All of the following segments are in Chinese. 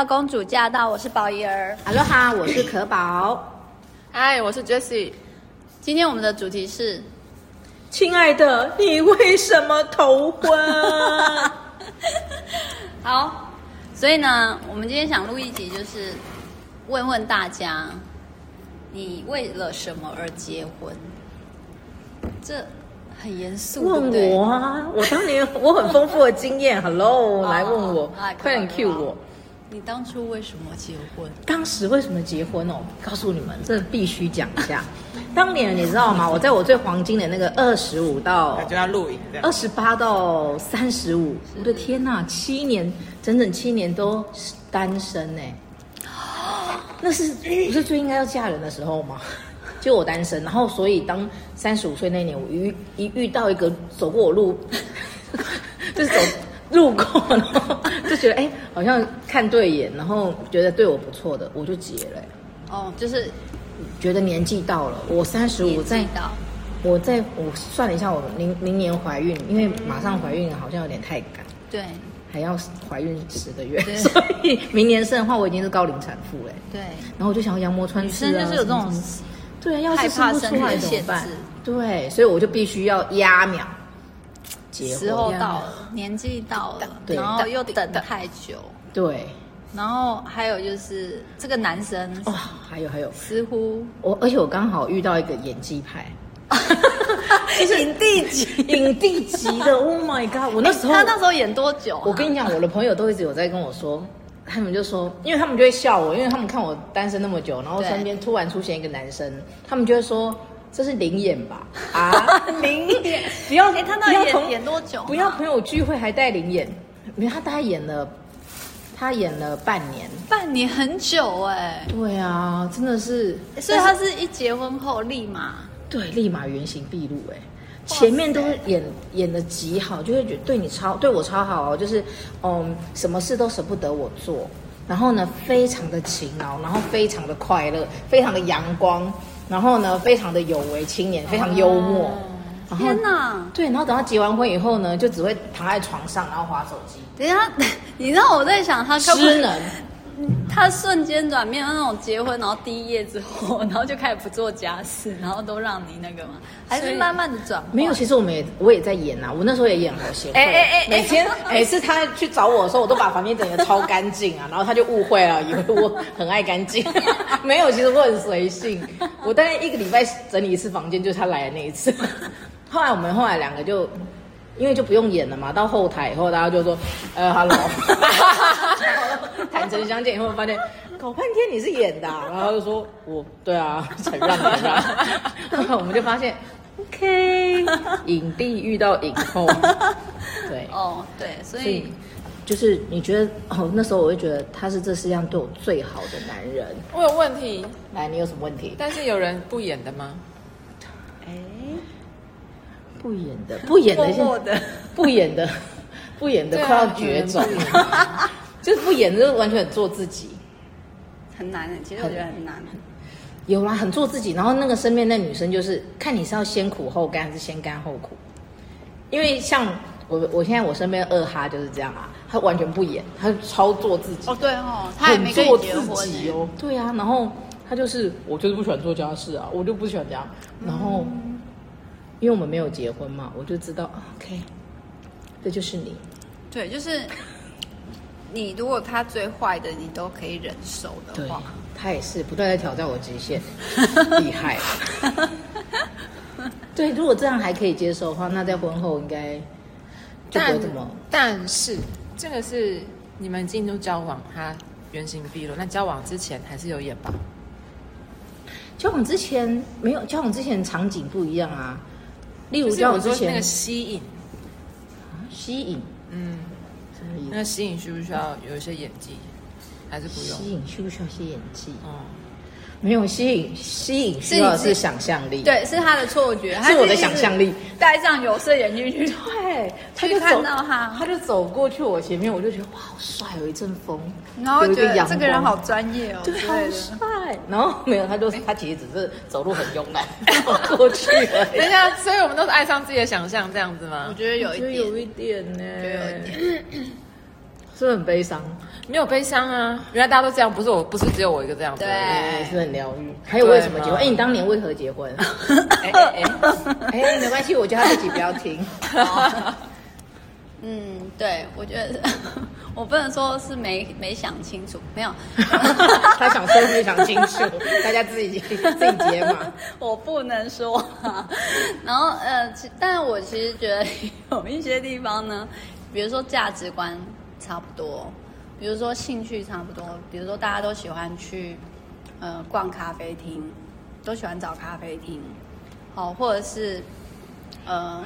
到公主驾到，我是宝仪儿。哈喽哈，我是可宝。嗨，我是 Jessie。今天我们的主题是：亲爱的，你为什么头昏？好，所以呢，我们今天想录一集，就是问问大家，你为了什么而结婚？这很严肃，问我啊！我当年我很丰富的经验，Hello，来问我，快点 cue 我。你当初为什么结婚？当时为什么结婚哦？告诉你们，这必须讲一下。当年你知道吗？我在我最黄金的那个二十五到就要录影，二十八到三十五，我的天呐，七年整整七年都是单身呢。那是不是最应该要嫁人的时候吗？就我单身，然后所以当三十五岁那年，我遇一遇到一个走过我路，就是走。路过，然后就觉得哎，好像看对眼，然后觉得对我不错的，我就结了。哦，就是觉得年纪到了，我三十五，在我在我算了一下，我明明年怀孕，因为马上怀孕好像有点太赶，对，还要怀孕十个月，所以明年生的话，我已经是高龄产妇嘞。对，然后我就想要羊膜穿刺啊，就是有这种，对啊，要是生不出来怎么办？对，所以我就必须要压秒。时候到了，年纪到了，然后又等太久，对，然后还有就是这个男生哦，还有还有，似乎我而且我刚好遇到一个演技派，就是影帝级影帝级的，Oh my god！我那时候他那时候演多久？我跟你讲，我的朋友都一直有在跟我说，他们就说，因为他们就会笑我，因为他们看我单身那么久，然后身边突然出现一个男生，他们就会说。这是零演吧？啊，零演！不要，他那演演多久？不要朋友聚会还带零演，没有，他大概演了，他演了半年，半年很久哎。对啊，真的是，所以他是一结婚后立马，对，立马原形毕露哎。前面都是演演的极好，就会觉得对你超对我超好哦，就是嗯，什么事都舍不得我做，然后呢，非常的勤劳，然后非常的快乐，非常的阳光。然后呢，非常的有为青年，非常幽默。哦、天哪！对，然后等他结完婚以后呢，就只会躺在床上，然后划手机。等一下，你知道我在想他失能。他瞬间转变，那种结婚然后第一夜之后，然后就开始不做家事，然后都让你那个吗？还是慢慢的转？没有，其实我们也我也在演呐、啊，我那时候也演好协会。哎哎哎，每天 每次他去找我的时候，我都把房间整的超干净啊，然后他就误会了，以为我很爱干净。没有，其实我很随性。我大概一个礼拜整理一次房间，就是他来的那一次。后来我们后来两个就。因为就不用演了嘛，到后台以后，大家就说，呃，Hello，坦诚相见以后，发现搞半天你是演的、啊，然后就说，我，对啊，承认一下，然后 我们就发现，OK，影帝遇到影后，对，哦，对，所以，就是你觉得，哦，那时候我会觉得他是这世界上对我最好的男人。我有问题，来，你有什么问题？但是有人不演的吗？不演的，不演的，不演的，不演的，快要绝种，就是不演的，就完全很做自己，很难的。其实我觉得很难。有啦，很做自己。然后那个身边那女生，就是看你是要先苦后甘，还是先甘后苦。因为像我，我现在我身边二哈就是这样啊，他完全不演，他超做自己。哦，对哦，他也没做自己哦。对啊，然后他就是，我就是不喜欢做家事啊，我就不喜欢这样，然后。因为我们没有结婚嘛，我就知道，OK，这就是你。对，就是你。如果他最坏的你都可以忍受的话，他也是不断在挑战我极限，厉害。对，如果这样还可以接受的话，那在婚后应该就不会这么。但是这个是你们进入交往，他原形毕露。那交往之前还是有演吧？交往之前没有，交往之前场景不一样啊。例如交往之前那个吸引，吸引，嗯，那个吸引需不需要有一些演技，还是不用？吸引需不需要一些演技？哦，没有吸引，吸引需要的是想象力，对，是他的错觉，是我的想象力，戴上有色眼镜去，对，他就看到他，他就走过去我前面，我就觉得哇，好帅，有一阵风，然后觉得这个人好专业哦，对，好帅，然后没有，他就他其实只是走路很慵懒 走过去了。等一下，所以我们都是爱上自己的想象这样子吗？我觉得有一点，有一点呢，有一点，是不是很悲伤？没有悲伤啊，原来大家都这样，不是我，不是只有我一个这样子。对对，是很疗愈。还有为什么结婚？哎，你当年为何结婚？哎哎哎，哎，没关系，我觉得他自己不要听。嗯，对，我觉得我不能说是没没想清楚，没有，他想说没想清楚，大家自己自己接嘛。我不能说，然后呃，但是我其实觉得有一些地方呢，比如说价值观差不多，比如说兴趣差不多，比如说大家都喜欢去呃逛咖啡厅，都喜欢找咖啡厅，好，或者是。呃，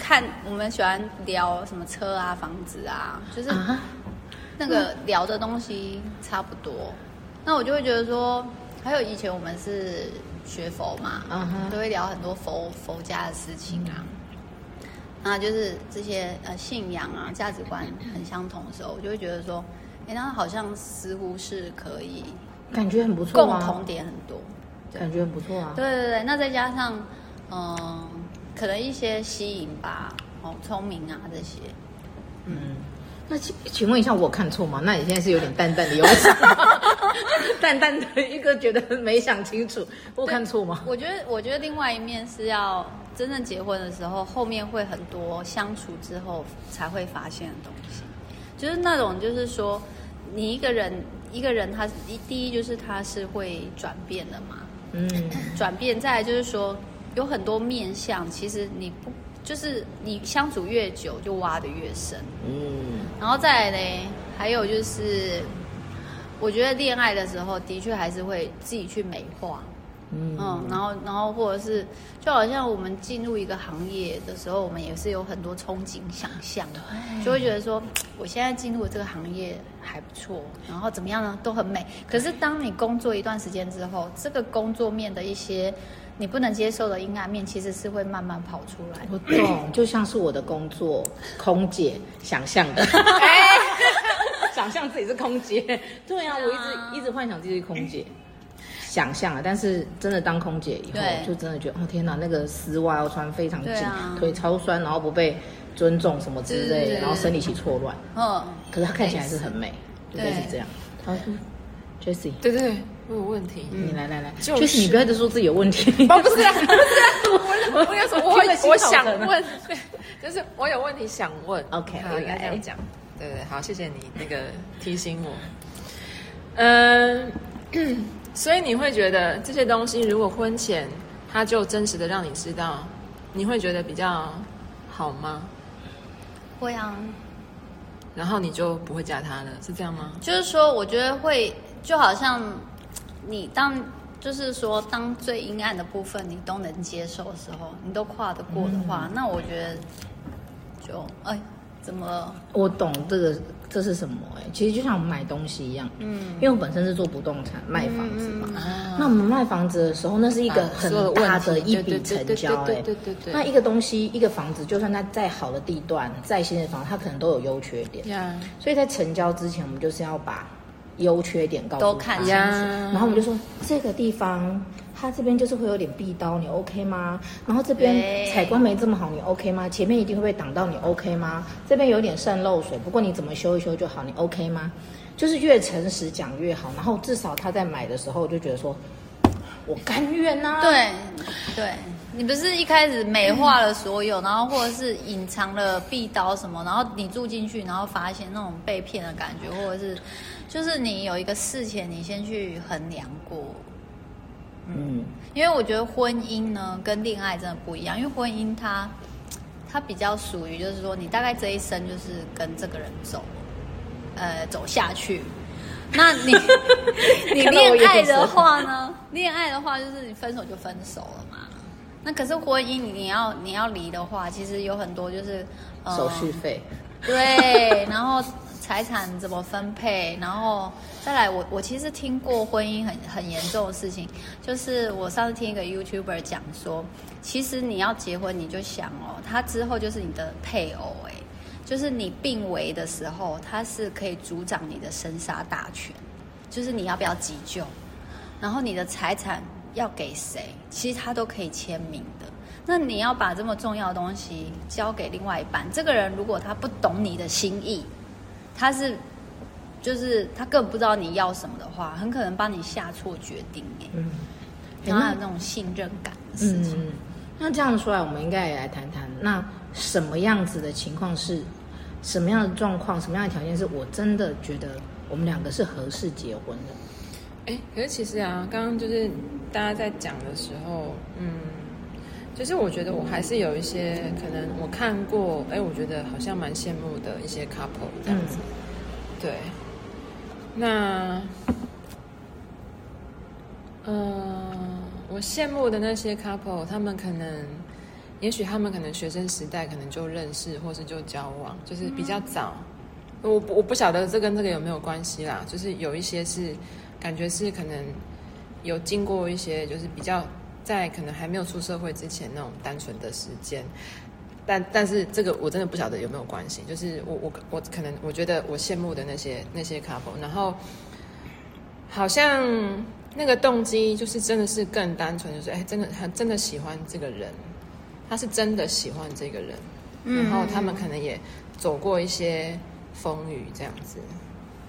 看我们喜欢聊什么车啊、房子啊，就是那个聊的东西差不多。那我就会觉得说，还有以前我们是学佛嘛，都会聊很多佛佛家的事情啊。那就是这些呃信仰啊、价值观很相同的时候，我就会觉得说，哎，那好像似乎是可以，感觉很不错，共同点很多，感觉很不错啊。对对对，那再加上嗯。可能一些吸引吧，哦，聪明啊这些，嗯，那请请问一下，我看错吗？那你现在是有点淡淡的忧伤，淡淡的一个觉得没想清楚，我看错吗？我觉得，我觉得另外一面是要真正结婚的时候，后面会很多相处之后才会发现的东西，就是那种就是说，你一个人一个人他一第一就是他是会转变的嘛，嗯，转变，再来就是说。有很多面相，其实你不就是你相处越久，就挖的越深。嗯，然后再来呢，还有就是，我觉得恋爱的时候，的确还是会自己去美化。嗯，嗯，然后然后或者是，就好像我们进入一个行业的时候，我们也是有很多憧憬、想象，就会觉得说，我现在进入这个行业还不错，然后怎么样呢，都很美。可是当你工作一段时间之后，这个工作面的一些。你不能接受的阴暗面，其实是会慢慢跑出来。我懂，就像是我的工作，空姐想象的，想象自己是空姐。对啊，我一直一直幻想自己是空姐，想象啊。但是真的当空姐以后，就真的觉得，哦天哪，那个丝袜要穿非常紧，腿超酸，然后不被尊重什么之类的，然后生理期错乱。嗯，可是她看起来还是很美，对，是这样。他说，Jessie，对对对。我有问题，你来来来，就是你不要一直说自己有问题。哦，不是啊，不是啊，我 我有什么我我想问，就是我有问题想问。OK，好，应该这样讲。对对，好，谢谢你那个提醒我。嗯，所以你会觉得这些东西，如果婚前他就真实的让你知道，你会觉得比较好吗？会啊。然后你就不会嫁他了，是这样吗？就是说，我觉得会，就好像。你当就是说，当最阴暗的部分你都能接受的时候，你都跨得过的话，嗯、那我觉得就哎，怎么了？我懂这个这是什么哎？其实就像我们买东西一样，嗯，因为我本身是做不动产卖房子嘛，嗯、那我们卖房子的时候，那是一个很大的一笔成交哎，对对对对。那一个东西，一个房子，就算它再好的地段，再新的房子，它可能都有优缺点，嗯，所以在成交之前，我们就是要把。优缺点告诉他，都看呀。然后我们就说这个地方，它这边就是会有点壁刀，你 OK 吗？然后这边采光没这么好，你 OK 吗？前面一定会被挡到，你 OK 吗？这边有点渗漏水，不过你怎么修一修就好，你 OK 吗？就是越诚实讲越好，然后至少他在买的时候就觉得说，我甘愿呐、啊。对，对你不是一开始美化了所有，然后或者是隐藏了壁刀什么，然后你住进去，然后发现那种被骗的感觉，或者是。就是你有一个事前，你先去衡量过，嗯，因为我觉得婚姻呢跟恋爱真的不一样，因为婚姻它它比较属于就是说你大概这一生就是跟这个人走，呃，走下去。那你你恋爱的话呢？恋爱的话就是你分手就分手了嘛。那可是婚姻，你要你要离的话，其实有很多就是、呃、手续费，对，然后。财产怎么分配？然后再来我，我其实听过婚姻很很严重的事情，就是我上次听一个 YouTuber 讲说，其实你要结婚，你就想哦，他之后就是你的配偶，哎，就是你病危的时候，他是可以主掌你的生杀大权，就是你要不要急救，然后你的财产要给谁，其实他都可以签名的。那你要把这么重要的东西交给另外一半，这个人如果他不懂你的心意。他是就是他根本不知道你要什么的话，很可能帮你下错决定耶。嗯，然后还有那种信任感的事情。嗯，那这样说来，我们应该也来谈谈，那什么样子的情况是，什么样的状况，什么样的条件是我真的觉得我们两个是合适结婚的？哎，可是其实啊，刚刚就是大家在讲的时候，嗯，就是我觉得我还是有一些可能我看过，哎，我觉得好像蛮羡慕的一些 couple 这样子，嗯、对，那，嗯、呃，我羡慕的那些 couple，他们可能，也许他们可能学生时代可能就认识，或是就交往，就是比较早，嗯、我我不晓得这跟这个有没有关系啦，就是有一些是。感觉是可能有经过一些，就是比较在可能还没有出社会之前那种单纯的时间，但但是这个我真的不晓得有没有关系。就是我我我可能我觉得我羡慕的那些那些 couple，然后好像那个动机就是真的是更单纯，就是哎，真的他真的喜欢这个人，他是真的喜欢这个人，然后他们可能也走过一些风雨这样子。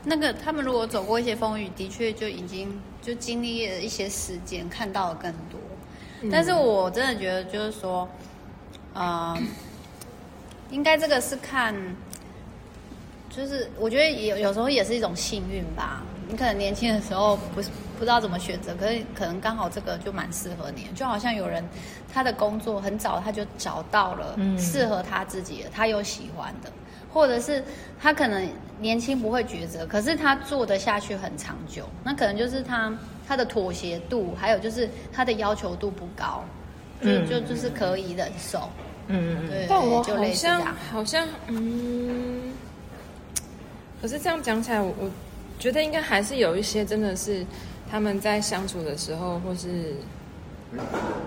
那个他们如果走过一些风雨，的确就已经就经历了一些时间，看到了更多。嗯、但是我真的觉得，就是说，呃，应该这个是看，就是我觉得有有时候也是一种幸运吧。你可能年轻的时候不是不知道怎么选择，可是可能刚好这个就蛮适合你。就好像有人他的工作很早他就找到了适合他自己的，他有喜欢的。或者是他可能年轻不会抉择，可是他做得下去很长久，那可能就是他他的妥协度，还有就是他的要求度不高，嗯、就就就是可以忍受。嗯嗯对。但我好像好像嗯，可是这样讲起来，我我觉得应该还是有一些真的是他们在相处的时候，或是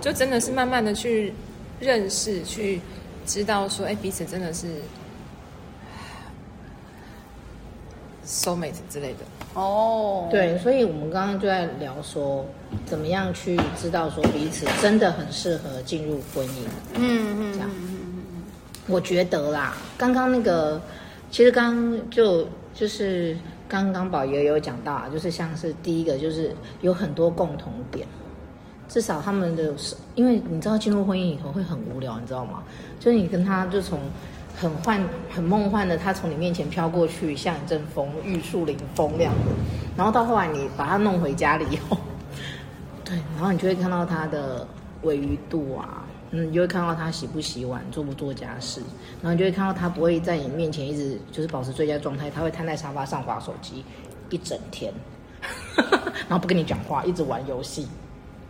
就真的是慢慢的去认识，去知道说，哎，彼此真的是。Soulmate 之类的哦，oh. 对，所以我们刚刚就在聊说，怎么样去知道说彼此真的很适合进入婚姻，嗯嗯，这样，我觉得啦，刚刚那个，其实刚刚就就是刚刚宝爷有讲到啊，就是像是第一个就是有很多共同点，至少他们的，因为你知道进入婚姻以后会很无聊，你知道吗？就是你跟他就从。很幻、很梦幻的，他从你面前飘过去，像一阵风，玉树临风那样的。然后到后来，你把他弄回家里以后，对，然后你就会看到他的鮪鱼肚啊，嗯，你就会看到他洗不洗碗、做不做家事，然后你就会看到他不会在你面前一直就是保持最佳状态，他会瘫在沙发上滑手机一整天，然后不跟你讲话，一直玩游戏，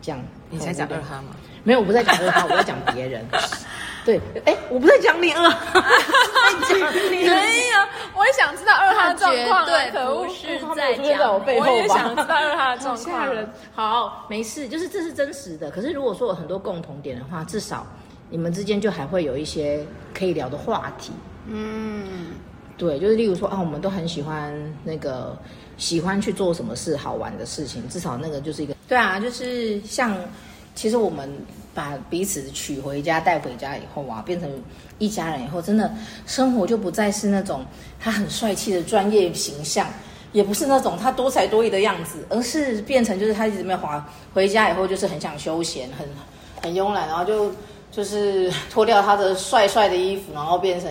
这样。你才讲二哈吗？没有，我不在讲二哈，我在讲别人。对，哎，我不在讲你二哈，讲你。没有，我也想知道二哈的状况。对，可恶，是在讲我背后吧。我也想知道二哈的状况。好，没事，就是这是真实的。可是如果说有很多共同点的话，至少你们之间就还会有一些可以聊的话题。嗯，对，就是例如说啊，我们都很喜欢那个，喜欢去做什么事，好玩的事情。至少那个就是一个。对啊，就是像，其实我们。把彼此娶回家带回家以后啊，变成一家人以后，真的生活就不再是那种他很帅气的专业形象，也不是那种他多才多艺的样子，而是变成就是他一直没有滑回家以后就是很想休闲，很很慵懒，然后就就是 脱掉他的帅帅的衣服，然后变成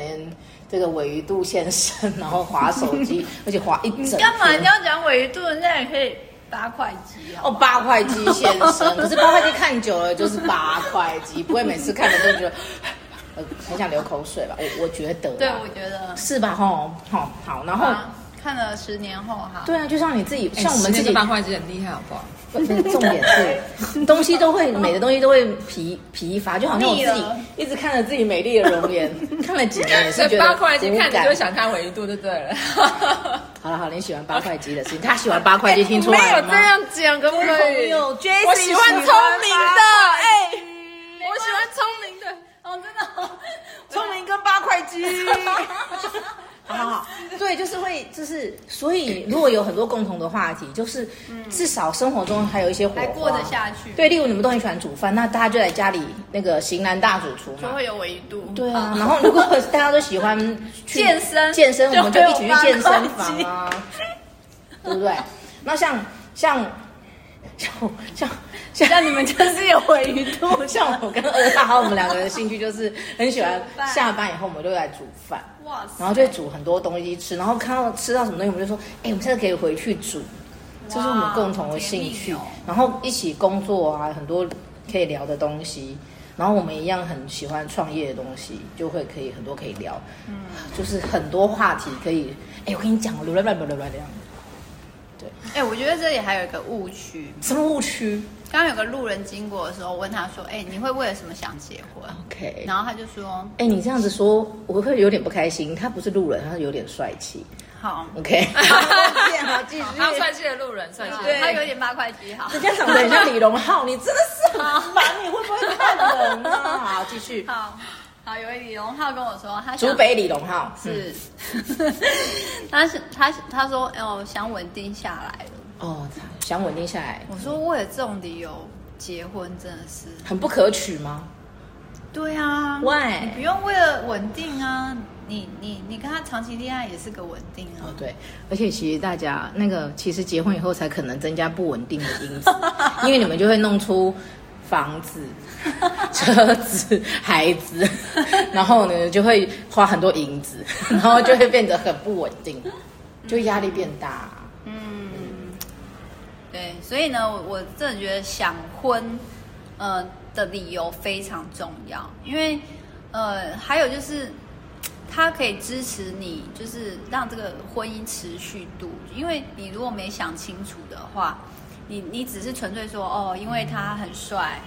这个鮪鱼肚先生，然后滑手机，而且滑一整。你干嘛？你要讲鮪鱼肚，人家也可以。八块肌哦，八块肌先生，可是八块肌看久了就是八块肌，不会每次看了都觉得很想流口水吧？我我觉得，对，我觉得是吧？吼，好，好，然后看了十年后哈，对啊，就像你自己，像我们自己八块肌很厉害，好不好？重点是东西都会美的东西都会疲疲乏，就好像我自己一直看着自己美丽的容颜，看了几年也是觉得八块肌看着就想看鮪鱼肚就对了。好了好了，你喜欢八 块肌的事情，他喜欢八块肌，听出来了吗？没有这样讲，可不可以？我喜欢聪明的，哎，我喜欢聪明的，哦，真的，聪明跟八块肌。好好好，对，就是会，就是，所以如果有很多共同的话题，就是至少生活中还有一些火花，还过得下去。对，例如你们都很喜欢煮饭，那大家就在家里那个型男大主厨嘛，就会有维度。对啊，然后如果大家都喜欢健身，健身，我们就一起去健身房啊。对不对？那像像像像像，像你们就是有回鱼肚，像我跟二大豪，我们两个人兴趣就是很喜欢下班以后我们就来煮饭，哇塞，然后就会煮很多东西吃，然后看到吃到什么东西，我们就说，哎，我们现在可以回去煮，这是我们共同的兴趣，哦、然后一起工作啊，很多可以聊的东西。然后我们一样很喜欢创业的东西，就会可以很多可以聊，嗯，就是很多话题可以。哎，我跟你讲，乱乱乱乱乱这样。对，哎，我觉得这里还有一个误区。什么误区？刚刚有个路人经过的时候，我问他说：“哎，你会为了什么想结婚？”OK。然后他就说：“哎，你这样子说，我会有点不开心。他不是路人，他是有点帅气。”好，OK，好，继续。好帅气的路人，帅气。对，他有点八块肌，好。人家长得很像李荣浩，你真的是很烦，你会不会看人呢？好，继续。好，好，有位李荣浩跟我说，他竹北李荣浩 是，他是他他说哦，想稳定下来了。哦，想稳定下来。我说为了这种理由结婚，真的是很不可取吗？对啊，Why？你不用为了稳定啊。你你你跟他长期恋爱也是个稳定啊。哦，对，而且其实大家那个其实结婚以后才可能增加不稳定的因子，因为你们就会弄出房子、车子、孩子，然后呢就会花很多银子，然后就会变得很不稳定，就压力变大。嗯，对，所以呢，我我真的觉得想婚，呃的理由非常重要，因为呃还有就是。他可以支持你，就是让这个婚姻持续度。因为你如果没想清楚的话，你你只是纯粹说哦，因为他很帅，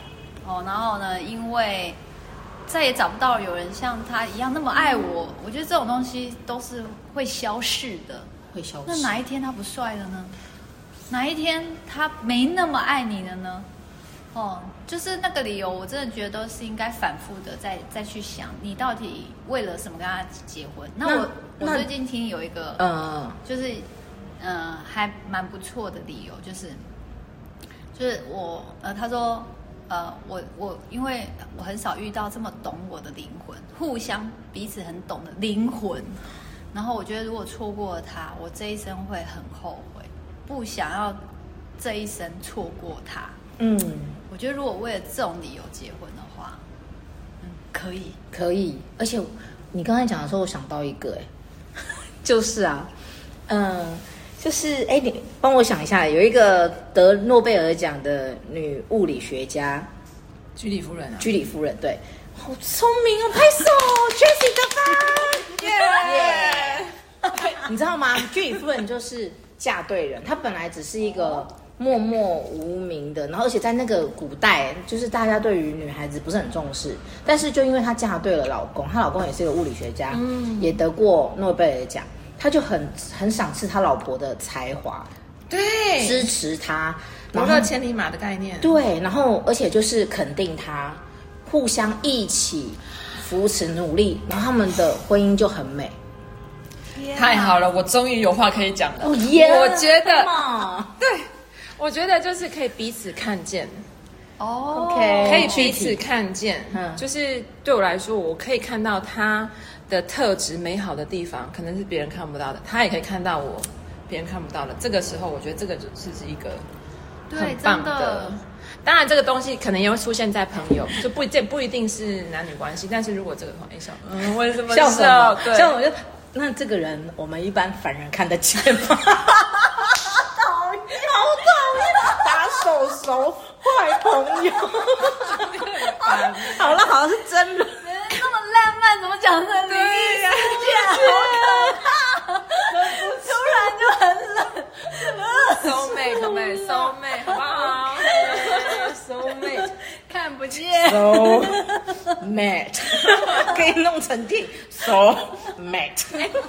哦，然后呢，因为再也找不到有人像他一样那么爱我。我觉得这种东西都是会消逝的，会消逝。那哪一天他不帅了呢？哪一天他没那么爱你了呢？哦，就是那个理由，我真的觉得都是应该反复的再再去想，你到底为了什么跟他结婚？那我那我最近听有一个，嗯，就是嗯还蛮不错的理由，就是就是我呃他说呃我我因为我很少遇到这么懂我的灵魂，互相彼此很懂的灵魂，然后我觉得如果错过了他，我这一生会很后悔，不想要这一生错过他，嗯。我觉得如果为了这种理由结婚的话，嗯，可以，可以。而且你刚才讲的时候，我想到一个，哎，就是啊，嗯，就是哎，你帮我想一下，有一个得诺贝尔奖的女物理学家，居里夫人啊，居里夫人，对，好聪明哦，拍手，Jessica，耶，你知道吗？居里夫人就是嫁对人，她本来只是一个。默默无名的，然后而且在那个古代，就是大家对于女孩子不是很重视，但是就因为她嫁对了老公，她老公也是一个物理学家，嗯，也得过诺贝尔奖，他就很很赏识他老婆的才华，对，支持他，然后千里马的概念，对，然后而且就是肯定他，互相一起扶持努力，然后他们的婚姻就很美。太好了，我终于有话可以讲了，我觉得，对。我觉得就是可以彼此看见，哦，OK，可以彼此看见，嗯，就是对我来说，我可以看到他的特质美好的地方，可能是别人看不到的，他也可以看到我别人看不到的。这个时候，我觉得这个就是一个很棒的。的当然，这个东西可能也会出现在朋友，就不这不一定是男女关系。但是如果这个朋友笑，嗯，为什么 笑？笑对，像我就那这个人，我们一般凡人看得见吗？讨厌，讨厌，把手手坏朋友，好了，好了是真的。怎么讲的？对呀，好可怕，突然就很冷。So mate，美，so mate，好不好？So mate，看不见。So mate，可以弄成电 So mate，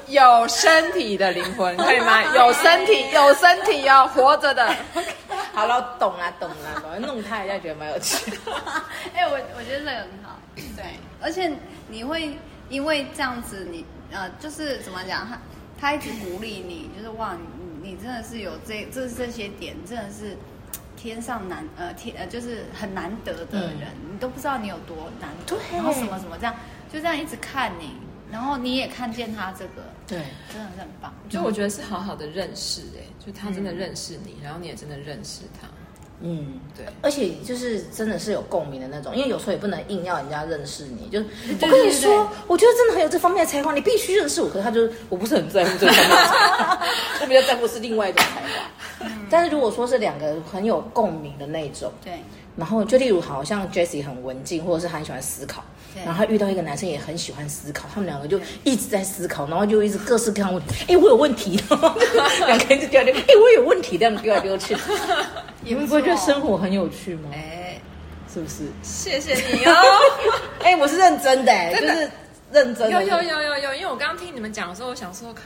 有身体的灵魂，可以吗？有身体，有身体哦活着的。好了，懂了，懂了，反正弄他一下觉得蛮有趣。哎、欸，我我觉得这个很好，对，而且你会因为这样子你，你呃，就是怎么讲，他他一直鼓励你，就是哇，你你真的是有这这这些点，真的是天上难呃天呃就是很难得的人，嗯、你都不知道你有多难得，对，然后什么什么这样，就这样一直看你，然后你也看见他这个，对，真的是很棒。就我觉得是好好的认识、欸，哎，就他真的认识你，然后你也真的认识他。嗯，对，而且就是真的是有共鸣的那种，因为有时候也不能硬要人家认识你，就是我跟你说，我觉得真的很有这方面的才华，你必须认识我。可是他就我不是很在乎这方面的才华，我比较在乎是另外一种才华。但是如果说是两个很有共鸣的那种，对，然后就例如好像 Jessie 很文静，或者是很喜欢思考，然后他遇到一个男生也很喜欢思考，他们两个就一直在思考，然后就一直各式各样问题。哎，我有问题，两个人就觉得哎，我有问题，这样丢来丢去。你们不会觉得生活很有趣吗？哎，是不是？谢谢你哦。哎，我是认真的，哎，就是认真的。有有有有有，因为我刚刚听你们讲的时候，我想说，靠，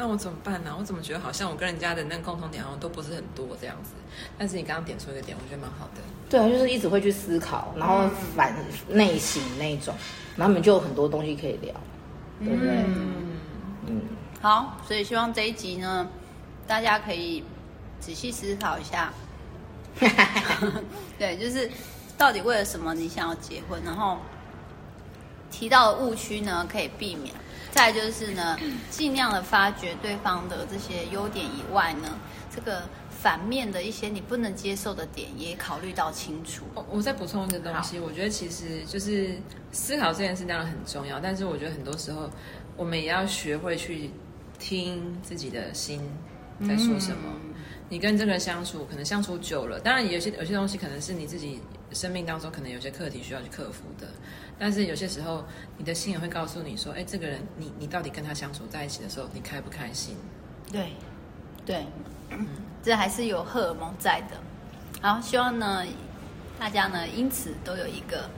那我怎么办呢？我怎么觉得好像我跟人家的那个共同点好像都不是很多这样子？但是你刚刚点出一个点，我觉得蛮好的。对啊，就是一直会去思考，然后反内省那种，然后你们就有很多东西可以聊，对不对？嗯嗯。好，所以希望这一集呢，大家可以仔细思考一下。对，就是到底为了什么你想要结婚？然后提到的误区呢，可以避免。再就是呢，尽量的发掘对方的这些优点以外呢，这个反面的一些你不能接受的点，也考虑到清楚。我我再补充一个东西，我觉得其实就是思考这件事当然很重要，但是我觉得很多时候我们也要学会去听自己的心在说什么。嗯你跟这个人相处，可能相处久了，当然有些有些东西可能是你自己生命当中可能有些课题需要去克服的，但是有些时候你的心也会告诉你说，哎，这个人你你到底跟他相处在一起的时候，你开不开心？对，对，嗯，这还是有荷尔蒙在的。好，希望呢大家呢因此都有一个。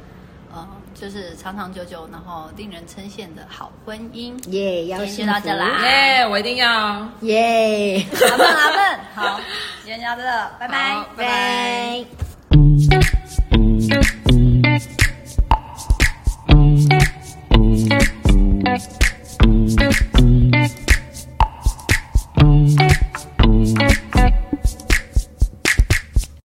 呃，就是长长久久，然后令人称羡的好婚姻。耶，要谢谢大家啦！耶，我一定要耶！阿笨阿笨，好，今天就到这，拜拜，拜拜。